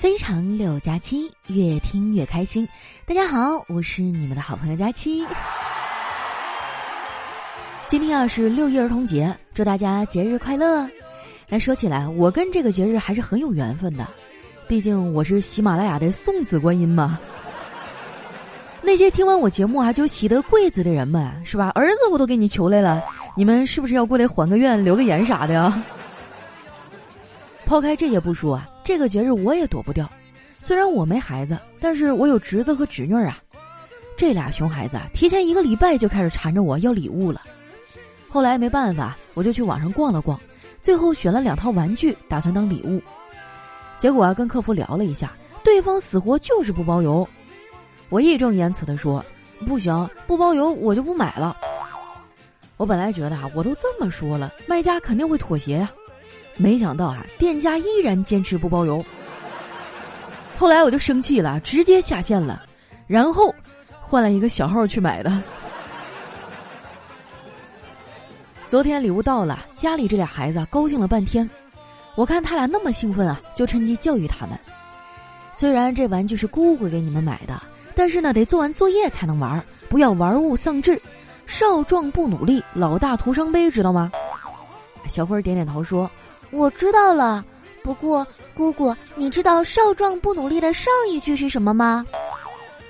非常六加七，越听越开心。大家好，我是你们的好朋友佳期。今天啊是六一儿童节，祝大家节日快乐。来说起来，我跟这个节日还是很有缘分的，毕竟我是喜马拉雅的送子观音嘛。那些听完我节目啊就喜得贵子的人们，是吧？儿子我都给你求来了，你们是不是要过来还个愿、留个言啥的呀？抛开这些不说啊。这个节日我也躲不掉，虽然我没孩子，但是我有侄子和侄女啊。这俩熊孩子啊，提前一个礼拜就开始缠着我要礼物了。后来没办法，我就去网上逛了逛，最后选了两套玩具，打算当礼物。结果啊，跟客服聊了一下，对方死活就是不包邮。我义正言辞的说：“不行，不包邮我就不买了。”我本来觉得啊，我都这么说了，卖家肯定会妥协呀。没想到啊，店家依然坚持不包邮。后来我就生气了，直接下线了，然后换了一个小号去买的。昨天礼物到了，家里这俩孩子高兴了半天。我看他俩那么兴奋啊，就趁机教育他们：虽然这玩具是姑姑给你们买的，但是呢，得做完作业才能玩，不要玩物丧志。少壮不努力，老大徒伤悲，知道吗？小辉点点头说。我知道了，不过姑姑，你知道“少壮不努力”的上一句是什么吗？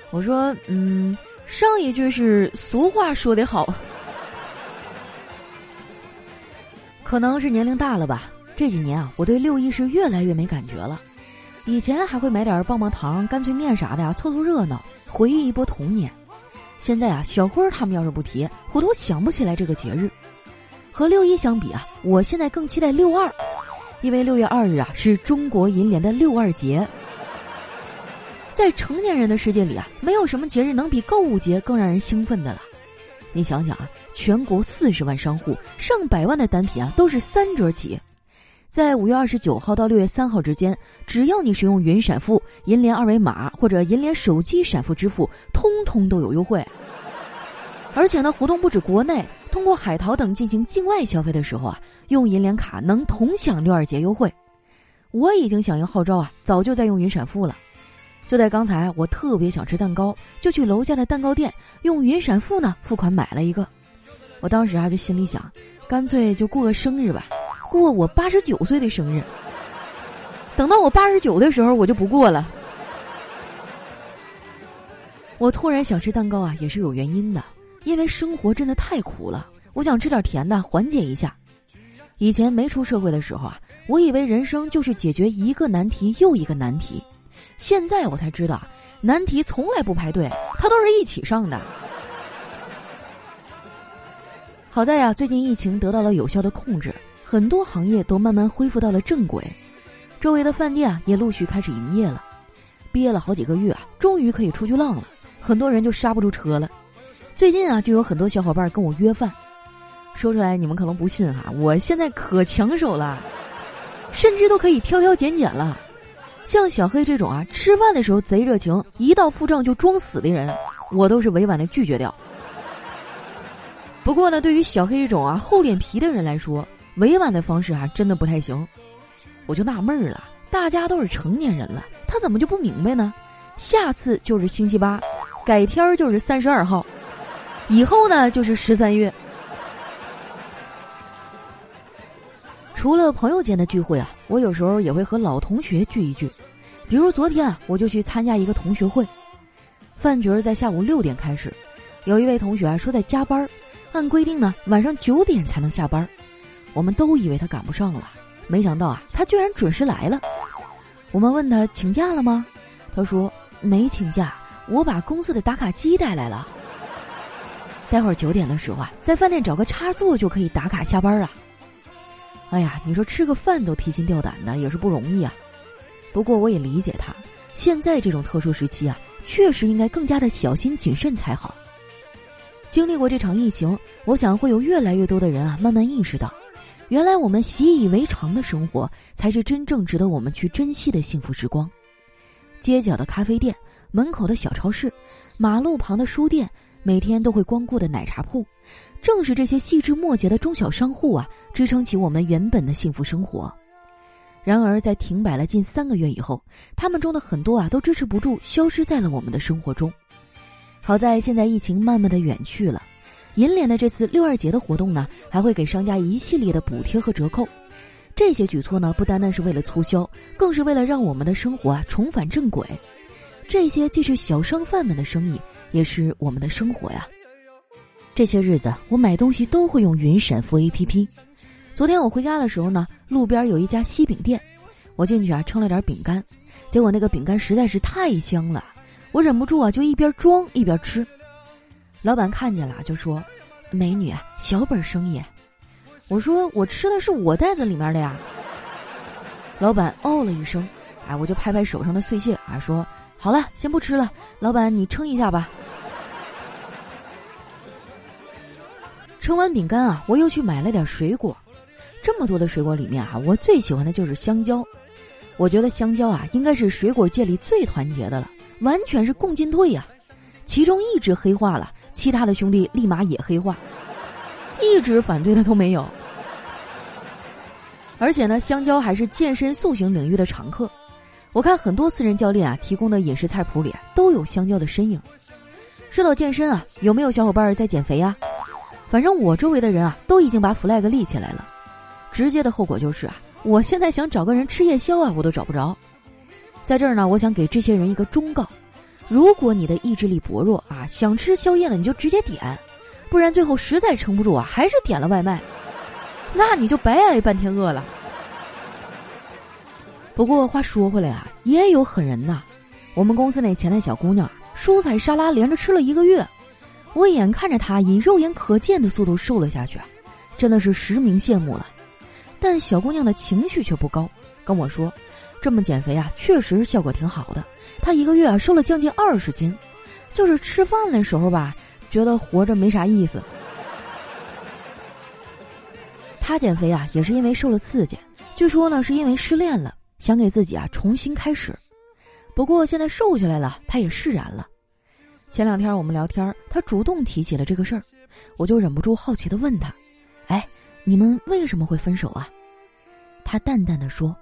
我说，嗯，上一句是俗话说得好，可能是年龄大了吧。这几年啊，我对六一是越来越没感觉了。以前还会买点棒棒糖、干脆面啥的呀，凑凑热闹，回忆一波童年。现在啊，小辉他们要是不提，我都想不起来这个节日。和六一相比啊，我现在更期待六二。因为六月二日啊是中国银联的六二节，在成年人的世界里啊，没有什么节日能比购物节更让人兴奋的了。你想想啊，全国四十万商户，上百万的单品啊都是三折起。在五月二十九号到六月三号之间，只要你使用云闪付、银联二维码或者银联手机闪付支付，通通都有优惠。而且呢，活动不止国内。通过海淘等进行境外消费的时候啊，用银联卡能同享六二节优惠。我已经响应号召啊，早就在用云闪付了。就在刚才，我特别想吃蛋糕，就去楼下的蛋糕店用云闪付呢付款买了一个。我当时啊就心里想，干脆就过个生日吧，过我八十九岁的生日。等到我八十九的时候，我就不过了。我突然想吃蛋糕啊，也是有原因的。因为生活真的太苦了，我想吃点甜的缓解一下。以前没出社会的时候啊，我以为人生就是解决一个难题又一个难题，现在我才知道，难题从来不排队，它都是一起上的。好在呀，最近疫情得到了有效的控制，很多行业都慢慢恢复到了正轨，周围的饭店啊也陆续开始营业了。憋了好几个月啊，终于可以出去浪了，很多人就刹不住车了。最近啊，就有很多小伙伴跟我约饭，说出来你们可能不信哈，我现在可抢手了，甚至都可以挑挑拣拣了。像小黑这种啊，吃饭的时候贼热情，一到付账就装死的人，我都是委婉的拒绝掉。不过呢，对于小黑这种啊厚脸皮的人来说，委婉的方式啊真的不太行。我就纳闷儿了，大家都是成年人了，他怎么就不明白呢？下次就是星期八，改天儿就是三十二号。以后呢，就是十三月。除了朋友间的聚会啊，我有时候也会和老同学聚一聚。比如昨天啊，我就去参加一个同学会，饭局儿在下午六点开始。有一位同学啊说在加班，按规定呢晚上九点才能下班。我们都以为他赶不上了，没想到啊他居然准时来了。我们问他请假了吗？他说没请假，我把公司的打卡机带来了。待会儿九点的时候啊，在饭店找个插座就可以打卡下班了。哎呀，你说吃个饭都提心吊胆的，也是不容易啊。不过我也理解他，现在这种特殊时期啊，确实应该更加的小心谨慎才好。经历过这场疫情，我想会有越来越多的人啊，慢慢意识到，原来我们习以为常的生活，才是真正值得我们去珍惜的幸福时光。街角的咖啡店，门口的小超市，马路旁的书店。每天都会光顾的奶茶铺，正是这些细枝末节的中小商户啊，支撑起我们原本的幸福生活。然而，在停摆了近三个月以后，他们中的很多啊都支持不住，消失在了我们的生活中。好在现在疫情慢慢的远去了，银联的这次六二节的活动呢，还会给商家一系列的补贴和折扣。这些举措呢，不单单是为了促销，更是为了让我们的生活啊重返正轨。这些既是小商贩们的生意，也是我们的生活呀。这些日子，我买东西都会用云闪付 APP。昨天我回家的时候呢，路边有一家西饼店，我进去啊称了点饼干，结果那个饼干实在是太香了，我忍不住啊就一边装一边吃。老板看见了就说：“美女，小本生意。”我说：“我吃的是我袋子里面的呀。”老板哦了一声，哎，我就拍拍手上的碎屑啊，说：“好了，先不吃了，老板你称一下吧。”称完饼干啊，我又去买了点水果。这么多的水果里面啊，我最喜欢的就是香蕉。我觉得香蕉啊，应该是水果界里最团结的了，完全是共进退呀。其中一只黑化了，其他的兄弟立马也黑化，一直反对的都没有。而且呢，香蕉还是健身塑形领域的常客。我看很多私人教练啊提供的饮食菜谱里都有香蕉的身影。说到健身啊，有没有小伙伴在减肥啊？反正我周围的人啊，都已经把 flag 立起来了。直接的后果就是啊，我现在想找个人吃夜宵啊，我都找不着。在这儿呢，我想给这些人一个忠告：如果你的意志力薄弱啊，想吃宵夜呢，你就直接点；不然最后实在撑不住啊，还是点了外卖，那你就白挨半天饿了。不过话说回来啊，也有狠人呐。我们公司那前台小姑娘，蔬菜沙拉连着吃了一个月。我眼看着她以肉眼可见的速度瘦了下去啊，真的是实名羡慕了。但小姑娘的情绪却不高，跟我说：“这么减肥啊，确实效果挺好的。她一个月啊瘦了将近二十斤，就是吃饭的时候吧，觉得活着没啥意思。”她减肥啊，也是因为受了刺激，据说呢是因为失恋了，想给自己啊重新开始。不过现在瘦下来了，她也释然了。前两天我们聊天，他主动提起了这个事儿，我就忍不住好奇的问他：“哎，你们为什么会分手啊？”他淡淡的说：“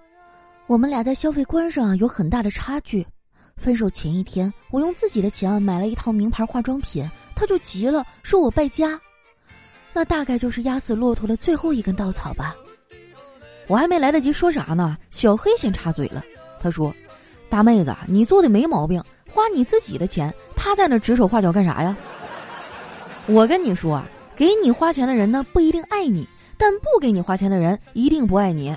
我们俩在消费观上有很大的差距。分手前一天，我用自己的钱买了一套名牌化妆品，他就急了，说我败家。那大概就是压死骆驼的最后一根稻草吧。”我还没来得及说啥呢，小黑先插嘴了，他说：“大妹子，你做的没毛病，花你自己的钱。”他在那指手画脚干啥呀？我跟你说啊，给你花钱的人呢不一定爱你，但不给你花钱的人一定不爱你。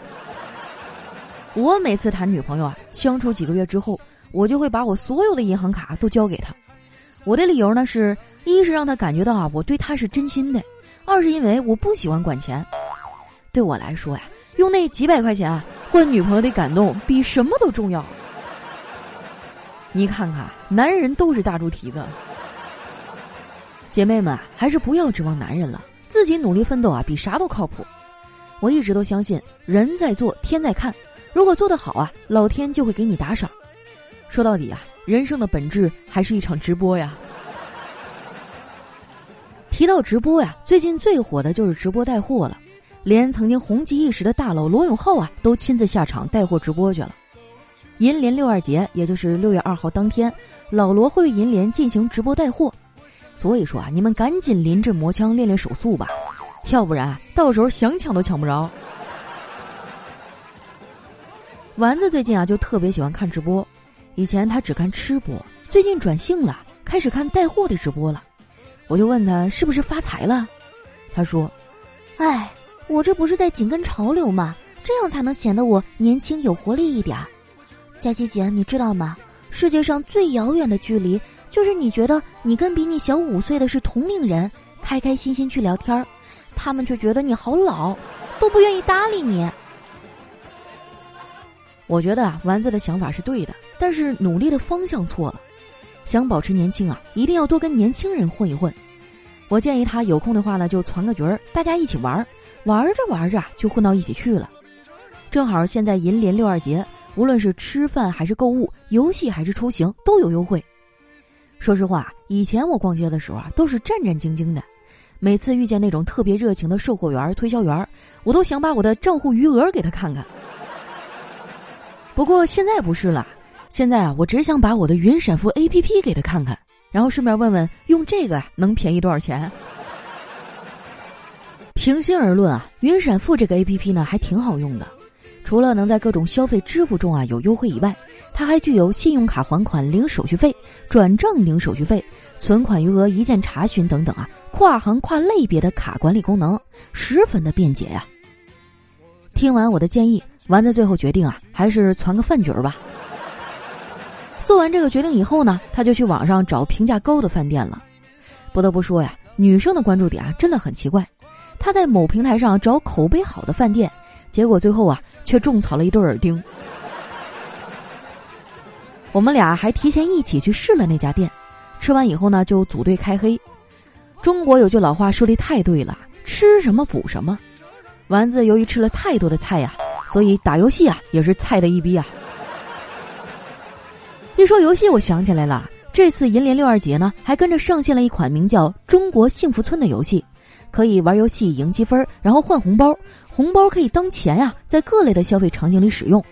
我每次谈女朋友啊，相处几个月之后，我就会把我所有的银行卡都交给他。我的理由呢是一是让他感觉到啊我对他是真心的，二是因为我不喜欢管钱。对我来说呀，用那几百块钱啊换女朋友的感动比什么都重要。你看看，男人都是大猪蹄子。姐妹们，还是不要指望男人了，自己努力奋斗啊，比啥都靠谱。我一直都相信，人在做，天在看。如果做得好啊，老天就会给你打赏。说到底啊，人生的本质还是一场直播呀。提到直播呀，最近最火的就是直播带货了，连曾经红极一时的大佬罗永浩啊，都亲自下场带货直播去了。银联六二节，也就是六月二号当天，老罗会为银联进行直播带货，所以说啊，你们赶紧临阵磨枪练练手速吧，要不然到时候想抢都抢不着。丸子最近啊就特别喜欢看直播，以前他只看吃播，最近转性了，开始看带货的直播了。我就问他是不是发财了，他说：“哎，我这不是在紧跟潮流吗？这样才能显得我年轻有活力一点儿。”佳琪姐，你知道吗？世界上最遥远的距离，就是你觉得你跟比你小五岁的是同龄人，开开心心去聊天儿，他们却觉得你好老，都不愿意搭理你。我觉得啊，丸子的想法是对的，但是努力的方向错了。想保持年轻啊，一定要多跟年轻人混一混。我建议他有空的话呢，就攒个局儿，大家一起玩儿，玩着玩着就混到一起去了。正好现在银联六二节。无论是吃饭还是购物，游戏还是出行，都有优惠。说实话，以前我逛街的时候啊，都是战战兢兢的。每次遇见那种特别热情的售货员、推销员，我都想把我的账户余额给他看看。不过现在不是了，现在啊，我只想把我的云闪付 A P P 给他看看，然后顺便问问用这个能便宜多少钱。平心而论啊，云闪付这个 A P P 呢还挺好用的，除了能在各种消费支付中啊有优惠以外，它还具有信用卡还款零手续费、转账零手续费、存款余额一键查询等等啊，跨行跨类别的卡管理功能，十分的便捷呀。听完我的建议。丸子最后决定啊，还是攒个饭局儿吧。做完这个决定以后呢，他就去网上找评价高的饭店了。不得不说呀，女生的关注点啊真的很奇怪。他在某平台上找口碑好的饭店，结果最后啊却种草了一对耳钉。我们俩还提前一起去试了那家店，吃完以后呢就组队开黑。中国有句老话说的太对了，吃什么补什么。丸子由于吃了太多的菜呀。所以打游戏啊也是菜的一逼啊！一说游戏，我想起来了，这次银联六二节呢，还跟着上线了一款名叫《中国幸福村》的游戏，可以玩游戏赢积分，然后换红包，红包可以当钱呀，在各类的消费场景里使用。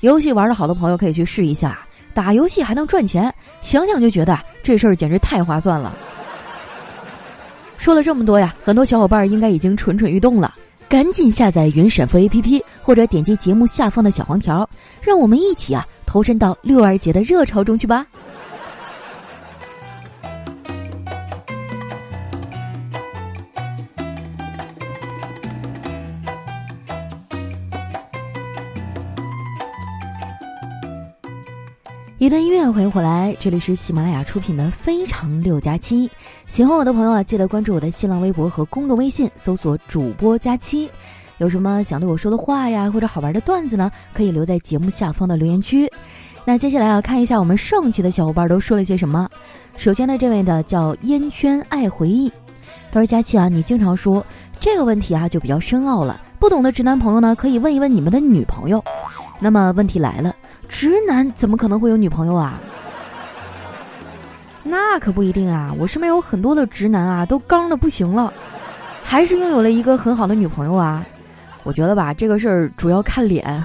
游戏玩的好的朋友可以去试一下，打游戏还能赚钱，想想就觉得这事儿简直太划算了。说了这么多呀，很多小伙伴应该已经蠢蠢欲动了。赶紧下载云闪付 APP，或者点击节目下方的小黄条，让我们一起啊投身到六二节的热潮中去吧。一段音乐，欢迎回来，这里是喜马拉雅出品的《非常六加七》。喜欢我的朋友啊，记得关注我的新浪微博和公众微信，搜索“主播佳期”。有什么想对我说的话呀，或者好玩的段子呢？可以留在节目下方的留言区。那接下来啊，看一下我们上期的小伙伴都说了些什么。首先呢，这位呢叫烟圈爱回忆，他说：“佳期啊，你经常说这个问题啊，就比较深奥了。不懂的直男朋友呢，可以问一问你们的女朋友。那么问题来了。”直男怎么可能会有女朋友啊？那可不一定啊！我身边有很多的直男啊，都刚的不行了，还是拥有了一个很好的女朋友啊。我觉得吧，这个事儿主要看脸。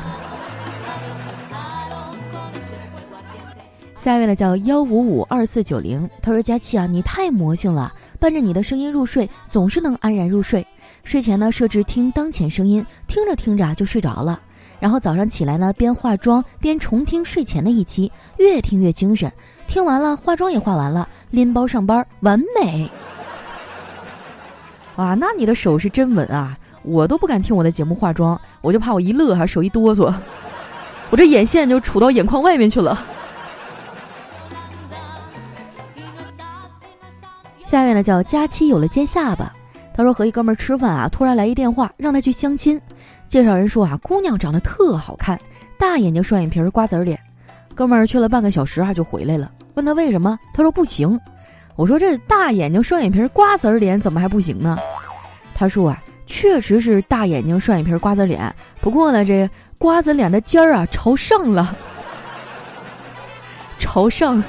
下一位呢叫幺五五二四九零，他说：“佳琪啊，你太魔性了，伴着你的声音入睡，总是能安然入睡。睡前呢设置听当前声音，听着听着就睡着了。”然后早上起来呢，边化妆边重听睡前的一期，越听越精神。听完了，化妆也化完了，拎包上班，完美。哇，那你的手是真稳啊！我都不敢听我的节目化妆，我就怕我一乐哈手一哆嗦，我这眼线就杵到眼眶外面去了。下面呢叫佳期有了尖下巴，他说和一哥们吃饭啊，突然来一电话，让他去相亲。介绍人说啊，姑娘长得特好看，大眼睛、双眼皮、瓜子脸。哥们儿去了半个小时啊，就回来了。问他为什么，他说不行。我说这大眼睛、双眼皮、瓜子脸怎么还不行呢？他说啊，确实是大眼睛、双眼皮、瓜子脸，不过呢，这瓜子脸的尖儿啊朝上了，朝上。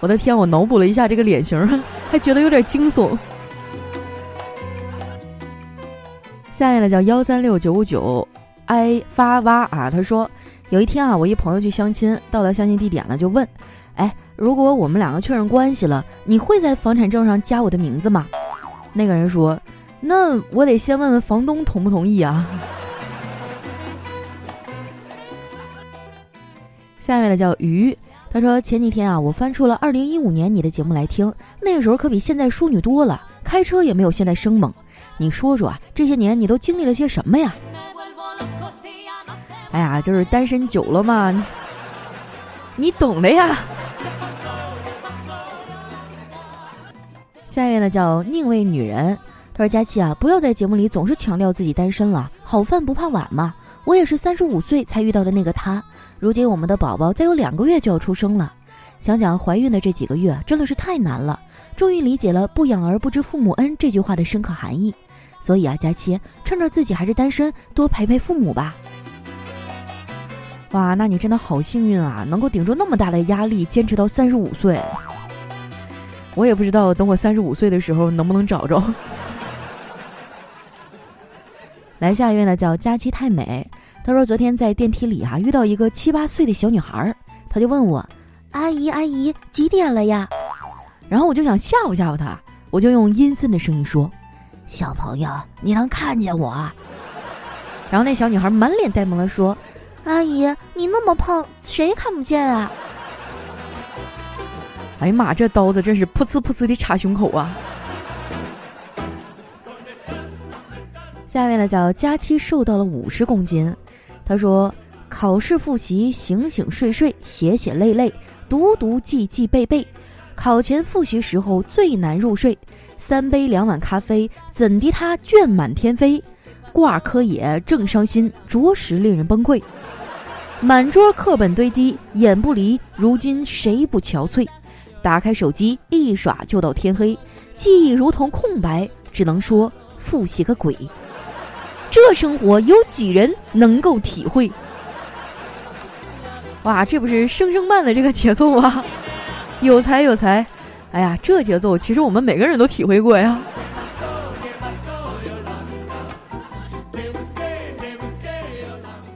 我的天，我脑补了一下这个脸型，还觉得有点惊悚。下面呢叫幺三六九五九，i 发哇啊，他说有一天啊，我一朋友去相亲，到了相亲地点了，就问，哎，如果我们两个确认关系了，你会在房产证上加我的名字吗？那个人说，那我得先问问房东同不同意啊。下面呢叫鱼，他说前几天啊，我翻出了二零一五年你的节目来听，那个时候可比现在淑女多了，开车也没有现在生猛。你说说啊，这些年你都经历了些什么呀？哎呀，就是单身久了嘛，你懂的呀。下一位呢叫宁为女人，他说：“佳琪啊，不要在节目里总是强调自己单身了，好饭不怕晚嘛。我也是三十五岁才遇到的那个他，如今我们的宝宝再有两个月就要出生了，想想怀孕的这几个月真的是太难了，终于理解了‘不养儿不知父母恩’这句话的深刻含义。”所以啊，佳期趁着自己还是单身，多陪陪父母吧。哇，那你真的好幸运啊，能够顶住那么大的压力，坚持到三十五岁。我也不知道等我三十五岁的时候能不能找着。来下一位呢，叫佳期太美。他说昨天在电梯里啊遇到一个七八岁的小女孩，他就问我：“阿姨阿姨，几点了呀？”然后我就想吓唬吓唬他，我就用阴森的声音说：“小朋友，你能看见我？”然后那小女孩满脸呆萌的说：“阿姨，你那么胖，谁看不见啊？”哎呀妈，这刀子真是噗呲噗呲的插胸口啊！下面呢叫佳期瘦到了五十公斤，他说：“考试复习，醒醒睡睡，写写累累，读读记记背背。考前复习时候最难入睡，三杯两碗咖啡，怎敌他卷满天飞？挂科也正伤心，着实令人崩溃。满桌课本堆积，眼不离，如今谁不憔悴？”打开手机一耍就到天黑，记忆如同空白，只能说复习个鬼。这生活有几人能够体会？哇，这不是声声慢的这个节奏啊！有才有才，哎呀，这节奏其实我们每个人都体会过呀。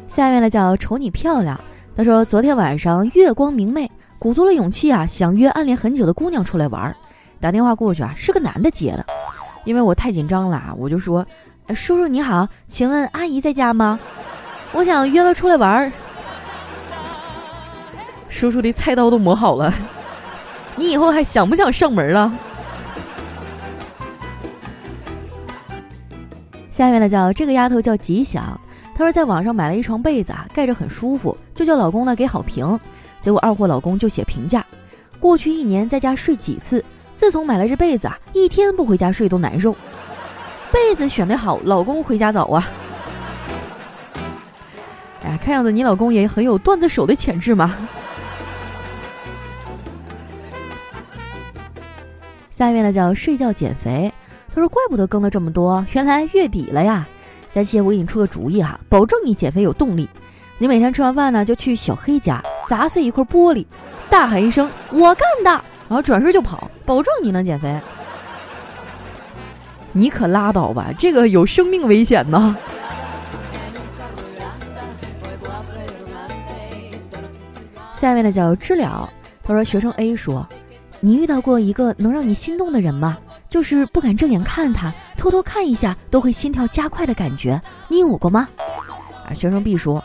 下面呢叫瞅你漂亮，他说昨天晚上月光明媚。鼓足了勇气啊，想约暗恋很久的姑娘出来玩，打电话过去啊，是个男的接的，因为我太紧张了啊，我就说：“叔叔你好，请问阿姨在家吗？我想约她出来玩。”叔叔的菜刀都磨好了，你以后还想不想上门了？下面呢叫这个丫头叫吉祥，她说在网上买了一床被子啊，盖着很舒服，就叫老公呢给好评。结果二货老公就写评价，过去一年在家睡几次，自从买了这被子啊，一天不回家睡都难受。被子选的好，老公回家早啊。哎，看样子你老公也很有段子手的潜质嘛。下面呢叫睡觉减肥，他说怪不得更了这么多，原来月底了呀。佳琪，我给你出个主意哈，保证你减肥有动力。你每天吃完饭呢，就去小黑家砸碎一块玻璃，大喊一声“我干的”，然后转身就跑，保证你能减肥。你可拉倒吧，这个有生命危险呢。下面的叫知了，他说：“学生 A 说，你遇到过一个能让你心动的人吗？就是不敢正眼看他，偷偷看一下都会心跳加快的感觉，你有过吗？”啊，学生 B 说。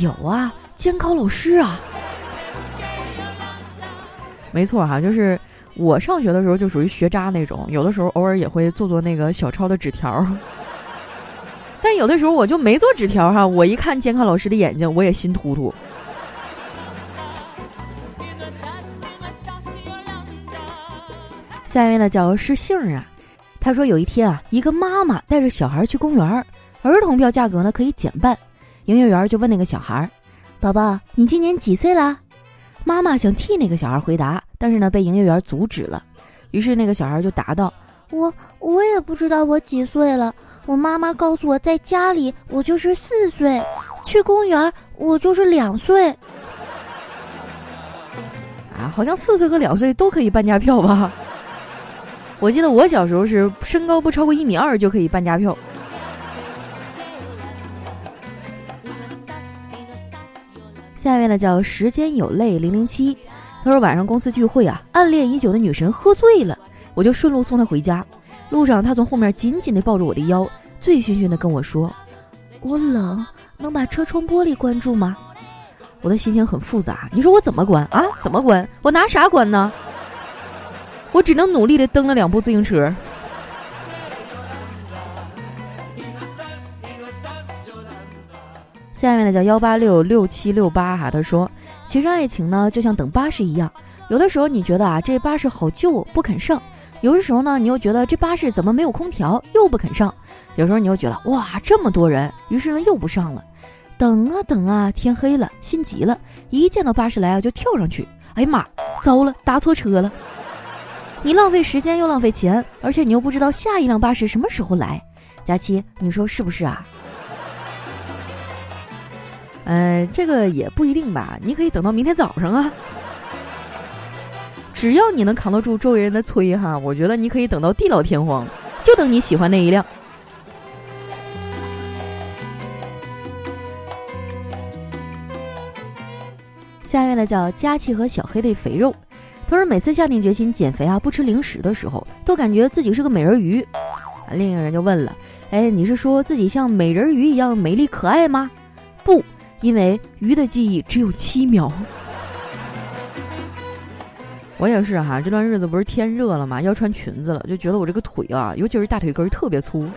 有啊，监考老师啊，没错哈，就是我上学的时候就属于学渣那种，有的时候偶尔也会做做那个小抄的纸条，但有的时候我就没做纸条哈，我一看监考老师的眼睛，我也心突突。下面呢叫是杏啊，他说有一天啊，一个妈妈带着小孩去公园，儿童票价格呢可以减半。营业员就问那个小孩：“宝宝，你今年几岁啦？”妈妈想替那个小孩回答，但是呢被营业员阻止了。于是那个小孩就答道：“我我也不知道我几岁了。我妈妈告诉我在家里我就是四岁，去公园我就是两岁。”啊，好像四岁和两岁都可以半价票吧？我记得我小时候是身高不超过一米二就可以办家票。下一位呢叫时间有泪零零七，他说晚上公司聚会啊，暗恋已久的女神喝醉了，我就顺路送她回家。路上她从后面紧紧的抱着我的腰，醉醺醺的跟我说：“我冷，能把车窗玻璃关住吗？”我的心情很复杂，你说我怎么关啊？怎么关？我拿啥关呢？我只能努力的蹬了两部自行车。下面呢叫幺八六六七六八哈，他说，其实爱情呢就像等巴士一样，有的时候你觉得啊这巴士好旧不肯上，有的时候呢你又觉得这巴士怎么没有空调又不肯上，有时候你又觉得哇这么多人，于是呢又不上了，等啊等啊天黑了心急了，一见到巴士来啊就跳上去，哎呀妈，糟了搭错车了，你浪费时间又浪费钱，而且你又不知道下一辆巴士什么时候来，佳期你说是不是啊？呃，这个也不一定吧，你可以等到明天早上啊。只要你能扛得住周围人的催哈，我觉得你可以等到地老天荒，就等你喜欢那一辆。下一位呢叫佳琪和小黑的肥肉，他说每次下定决心减肥啊，不吃零食的时候，都感觉自己是个美人鱼。另一个人就问了，哎，你是说自己像美人鱼一样美丽可爱吗？不，因为鱼的记忆只有七秒。我也是哈，这段日子不是天热了嘛，要穿裙子了，就觉得我这个腿啊，尤其是大腿根特别粗。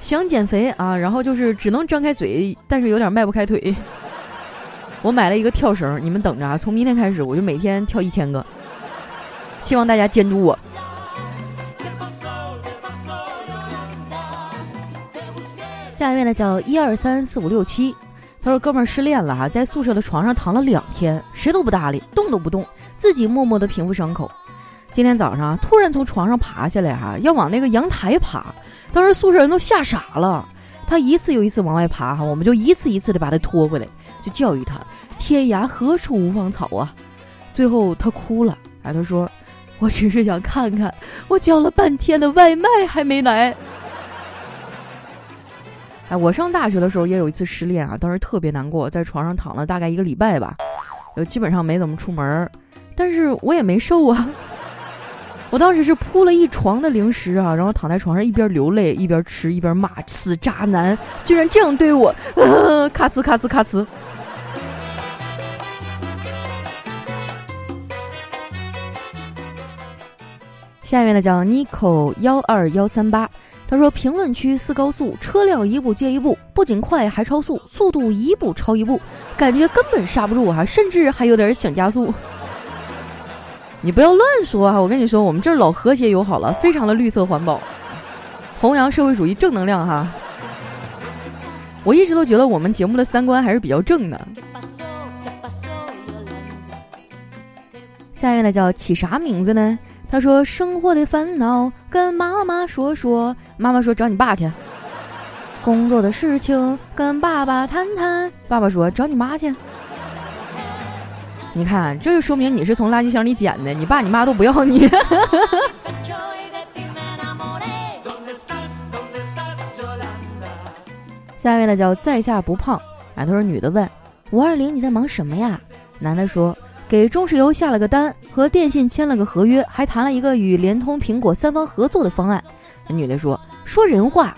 想减肥啊，然后就是只能张开嘴，但是有点迈不开腿。我买了一个跳绳，你们等着啊！从明天开始，我就每天跳一千个。希望大家监督我。下一位呢，叫一二三四五六七。他说：“哥们儿失恋了哈，在宿舍的床上躺了两天，谁都不搭理，动都不动，自己默默的平复伤口。今天早上突然从床上爬下来哈，要往那个阳台爬，当时宿舍人都吓傻了。他一次又一次往外爬哈，我们就一次一次的把他拖回来。”就教育他，天涯何处无芳草啊！最后他哭了，哎，他说：“我只是想看看，我叫了半天的外卖还没来。”哎，我上大学的时候也有一次失恋啊，当时特别难过，在床上躺了大概一个礼拜吧，呃，基本上没怎么出门，但是我也没瘦啊。我当时是铺了一床的零食啊，然后躺在床上一边流泪一边吃一边骂：“死渣男，居然这样对我！”咔呲咔呲咔呲。下面呢叫 Nico 幺二幺三八，他说评论区四高速车辆一步接一步，不仅快还超速，速度一步超一步，感觉根本刹不住哈，甚至还有点想加速。你不要乱说哈，我跟你说，我们这儿老和谐友好了，非常的绿色环保，弘扬社会主义正能量哈。我一直都觉得我们节目的三观还是比较正的。下面呢叫起啥名字呢？他说：“生活的烦恼跟妈妈说说。”妈妈说：“找你爸去。”工作的事情跟爸爸谈谈。爸爸说：“找你妈去。”你看，这就说明你是从垃圾箱里捡的，你爸你妈都不要你。下一位呢叫在下不胖。啊，他说女的问：“五二零你在忙什么呀？”男的说。给中石油下了个单，和电信签了个合约，还谈了一个与联通、苹果三方合作的方案。女的说：“说人话，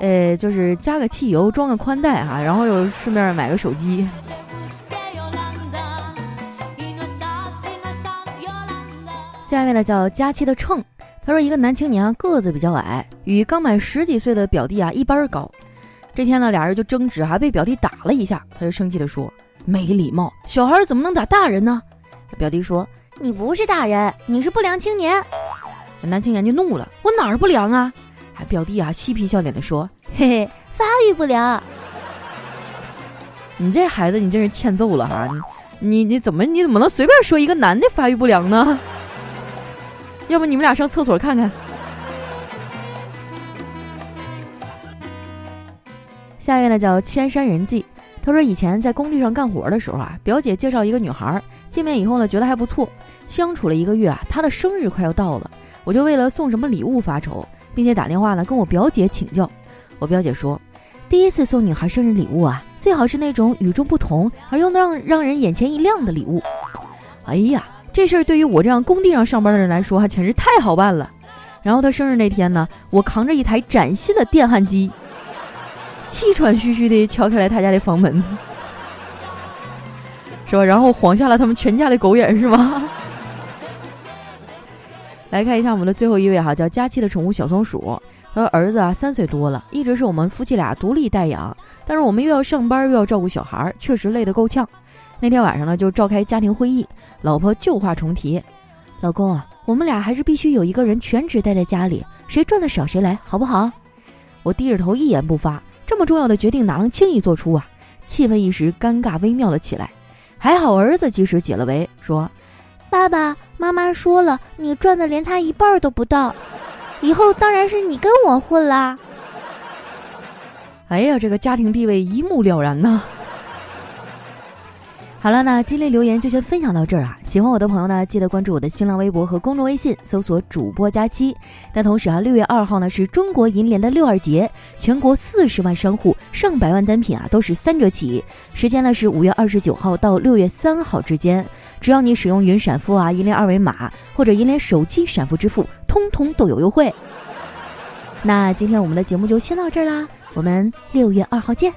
呃，就是加个汽油，装个宽带哈，然后又顺便买个手机。”下面呢叫佳期的秤，他说一个男青年啊个子比较矮，与刚满十几岁的表弟啊一般高。这天呢俩人就争执，还被表弟打了一下，他就生气的说。没礼貌，小孩怎么能打大人呢？表弟说：“你不是大人，你是不良青年。”男青年就怒了：“我哪儿不良啊？”还表弟啊，嬉皮笑脸的说：“嘿嘿，发育不良。”你这孩子，你真是欠揍了哈！你你你怎么你怎么能随便说一个男的发育不良呢？要不你们俩上厕所看看。下一位呢，叫千山人迹。他说：“以前在工地上干活的时候啊，表姐介绍一个女孩，见面以后呢，觉得还不错，相处了一个月啊，她的生日快要到了，我就为了送什么礼物发愁，并且打电话呢跟我表姐请教。我表姐说，第一次送女孩生日礼物啊，最好是那种与众不同而又能让让人眼前一亮的礼物。哎呀，这事儿对于我这样工地上上班的人来说，哈，简直太好办了。然后他生日那天呢，我扛着一台崭新的电焊机。”气喘吁吁地敲开了他家的房门，是吧？然后晃瞎了他们全家的狗眼，是吗？来看一下我们的最后一位哈，叫佳期的宠物小松鼠。他说儿子啊三岁多了，一直是我们夫妻俩独立带养，但是我们又要上班又要照顾小孩，确实累得够呛。那天晚上呢，就召开家庭会议，老婆旧话重提：“老公啊，我们俩还是必须有一个人全职待在家里，谁赚的少谁来，好不好？”我低着头一言不发。这么重要的决定哪能轻易做出啊？气氛一时尴尬微妙了起来。还好儿子及时解了围，说：“爸爸妈妈说了，你赚的连他一半都不到，以后当然是你跟我混啦。”哎呀，这个家庭地位一目了然呐。好了，那今天留言就先分享到这儿啊！喜欢我的朋友呢，记得关注我的新浪微博和公众微信，搜索“主播佳期”。那同时啊，六月二号呢是中国银联的六二节，全国四十万商户上百万单品啊都是三折起，时间呢是五月二十九号到六月三号之间。只要你使用云闪付啊、银联二维码或者银联手机闪付支付，通通都有优惠。那今天我们的节目就先到这儿啦，我们六月二号见。